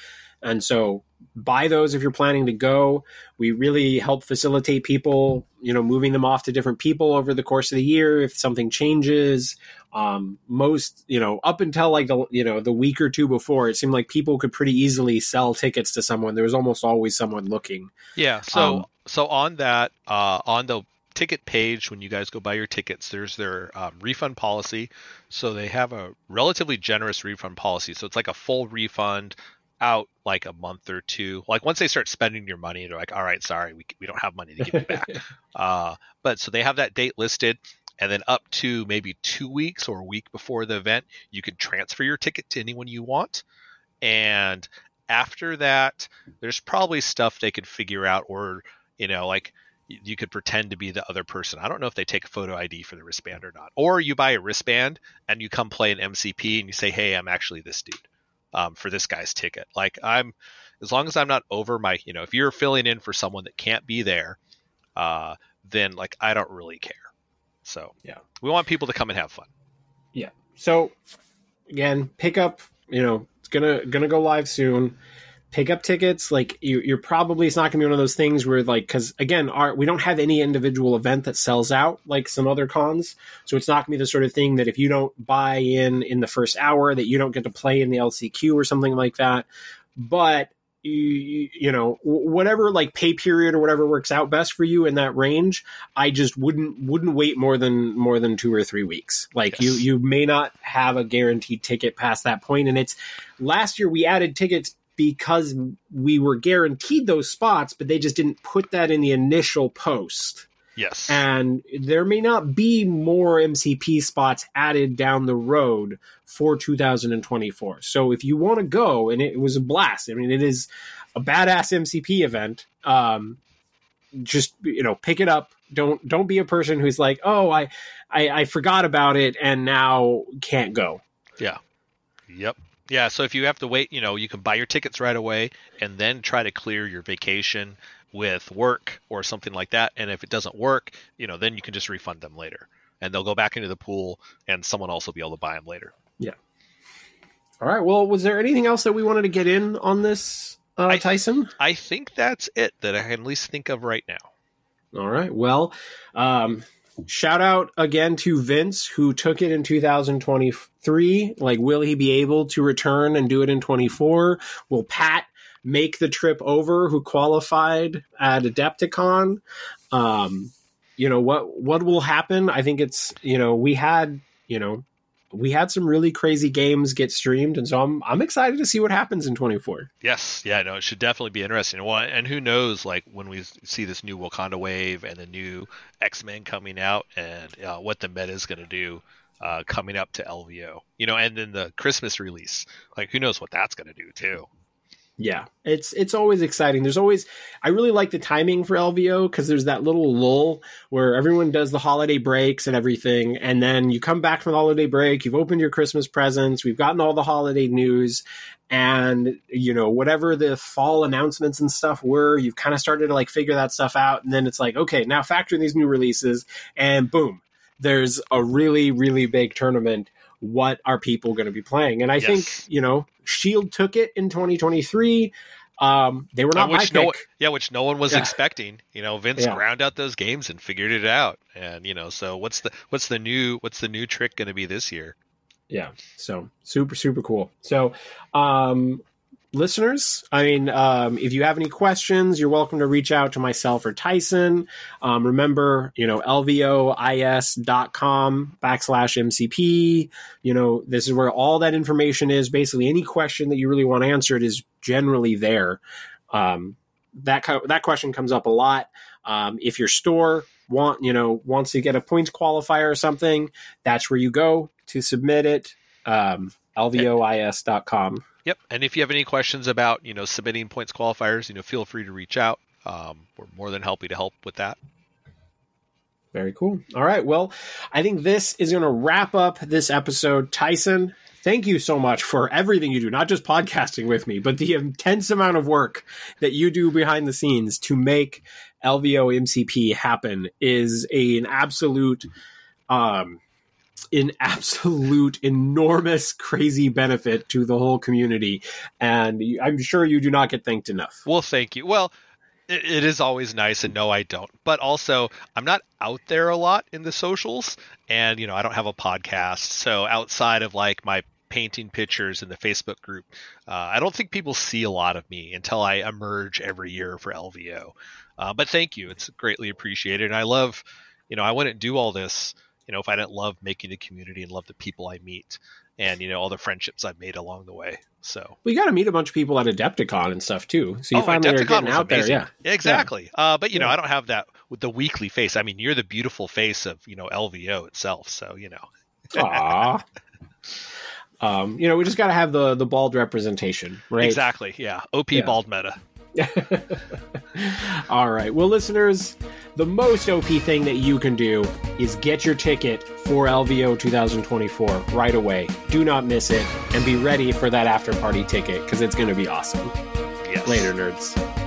And so buy those if you're planning to go. We really help facilitate people, you know, moving them off to different people over the course of the year if something changes. Um most, you know, up until like the you know, the week or two before, it seemed like people could pretty easily sell tickets to someone. There was almost always someone looking.
yeah. So
Um,
so on that uh, on the ticket page when you guys go buy your tickets, there's their um, refund policy. So they have a relatively generous refund policy. So it's like a full refund out like a month or two. Like once they start spending your money, they're like, all right, sorry, we, we don't have money to give you back. Uh, but so they have that date listed, and then up to maybe two weeks or a week before the event, you can transfer your ticket to anyone you want. And after that, there's probably stuff they could figure out, or you know, like you could pretend to be the other person. I don't know if they take a photo ID for the wristband or not. Or you buy a wristband and you come play an MCP and you say, "Hey, I'm actually this dude." Um, for this guy's ticket. Like I'm, as long as I'm not over my, you know, if you're filling in for someone that can't be there, uh, then like I don't really care. So
Yeah.
we want people to come and have fun. Yeah.
So again, pick up. You know, it's gonna gonna go live soon. Pick up tickets. Like you, you're probably it's not gonna be one of those things where like because again, our we don't have any individual event that sells out like some other cons. So it's not gonna be the sort of thing that if you don't buy in in the first hour, that you don't get to play in the LCQ or something like that. But you, you know whatever like pay period or whatever works out best for you in that range I just wouldn't wouldn't wait more than more than two or three weeks. Like
Yes.
you you may not have a guaranteed ticket past that. And it's last year we added tickets because we were guaranteed those spots, but they just didn't put that in the initial post.
Yes.
And there may not be more MCP spots added down the road for 2024. So if you want to go, and it was a blast. I mean, it is a badass MCP event. Um, just you know, pick it up. Don't don't be a person who's like, oh, I I, I forgot about it and now can't go. Yeah.
Yep. Yeah, so if you have to wait, you know, you can buy your tickets right away and then try to clear your vacation with work or something like that. And if it doesn't work, you know, then you can just refund them later. And they'll go back into the pool and someone else will be able to buy them later. Yeah.
All right. Well, was there anything else that we wanted to get in on this, uh,
I-
Tyson?
I think that's it that I can at least think of right now.
All right. Well, um, shout out again to Vince who took it in 2023. Like, will he be able to return and do it in 24? Will Pat make the trip over who qualified at Adepticon? Um, you know what what will happen? I think it's you know we had you know, we had some really crazy games get streamed, and so I'm I'm excited to see what happens in 24.
Yes, yeah, no, it should definitely be interesting. Well, and who knows, like when we see this new Wakanda wave and the new X Men coming out, and uh, what the meta is going to do uh, coming up to LVO, you know, and then the Christmas release, like who knows what that's going to do too.
Yeah, it's it's always exciting. There's always I really like the timing for LVO because there's that little lull where everyone does the holiday breaks and everything, and then you come back from the holiday break. You've opened your Christmas presents. We've gotten all the holiday news, and you know whatever the fall announcements and stuff were, you've kind of started to like figure that stuff out, and then it's like okay, now factor in these new releases, and boom, there's a really really big tournament what are people going to be playing? And I yes. think, you know, Shield took it in 2023. Um, they were not
which
my
no, pick. Yeah, which no one was yeah. expecting. You know, Vince yeah. ground out those games and figured it out. And you know, so what's the what's the new what's the new trick going to be this year?
Yeah, so super super cool. So, um, listeners, I mean, um, if you have any questions, you're welcome to reach out to myself or Tyson. Um, remember, you know, lvois.com backslash MCP. You know, this is where all that information is. Basically, any question that you really want answered is generally there. Um, that, that question comes up a lot. Um, if your store want, you know, wants to get a points qualifier or something, that's where you go to submit it. Um, lvois.com.
Yep. And if you have any questions about, you know, submitting points qualifiers, you know, feel free to reach out. Um, we're more than happy to help with that.
Very cool. All right. Well, I think this is going to wrap up this episode. Tyson, thank you so much for everything you do, not just podcasting with me, but the intense amount of work that you do behind the scenes to make LVO MCP happen is a, an absolute um, an absolute enormous crazy benefit to the whole community. And i'm sure you do not get thanked enough.
Well thank you. Well it, is always nice and no i don't. But also i'm not out there a lot in the socials and you know i don't have a podcast. So outside of like my painting pictures in the facebook group uh, i don't think people see a lot of me until i emerge every year for lvo uh, but thank you. It's greatly appreciated. And i love you know i wouldn't do all this you know, if I didn't love making the community and love the people I meet and, you know, all the friendships I've made along the way. So
we got to meet a bunch of people at Adepticon and stuff too. So you oh, finally Adepticon are getting out amazing. there. Yeah,
exactly. Yeah. Uh, but you know, I don't have that with the weekly face. I mean, you're the beautiful face of, you know, LVO itself. So, you know,
Aww. um, you know, we just got to have the, the bald representation, right?
Exactly. Yeah. OP yeah. bald meta.
All right. Well, listeners, the most OP thing that you can do is get your ticket for LVO 2024 right away. Do not miss it and be ready for that after party ticket because it's going to be awesome. Yes. Later, nerds.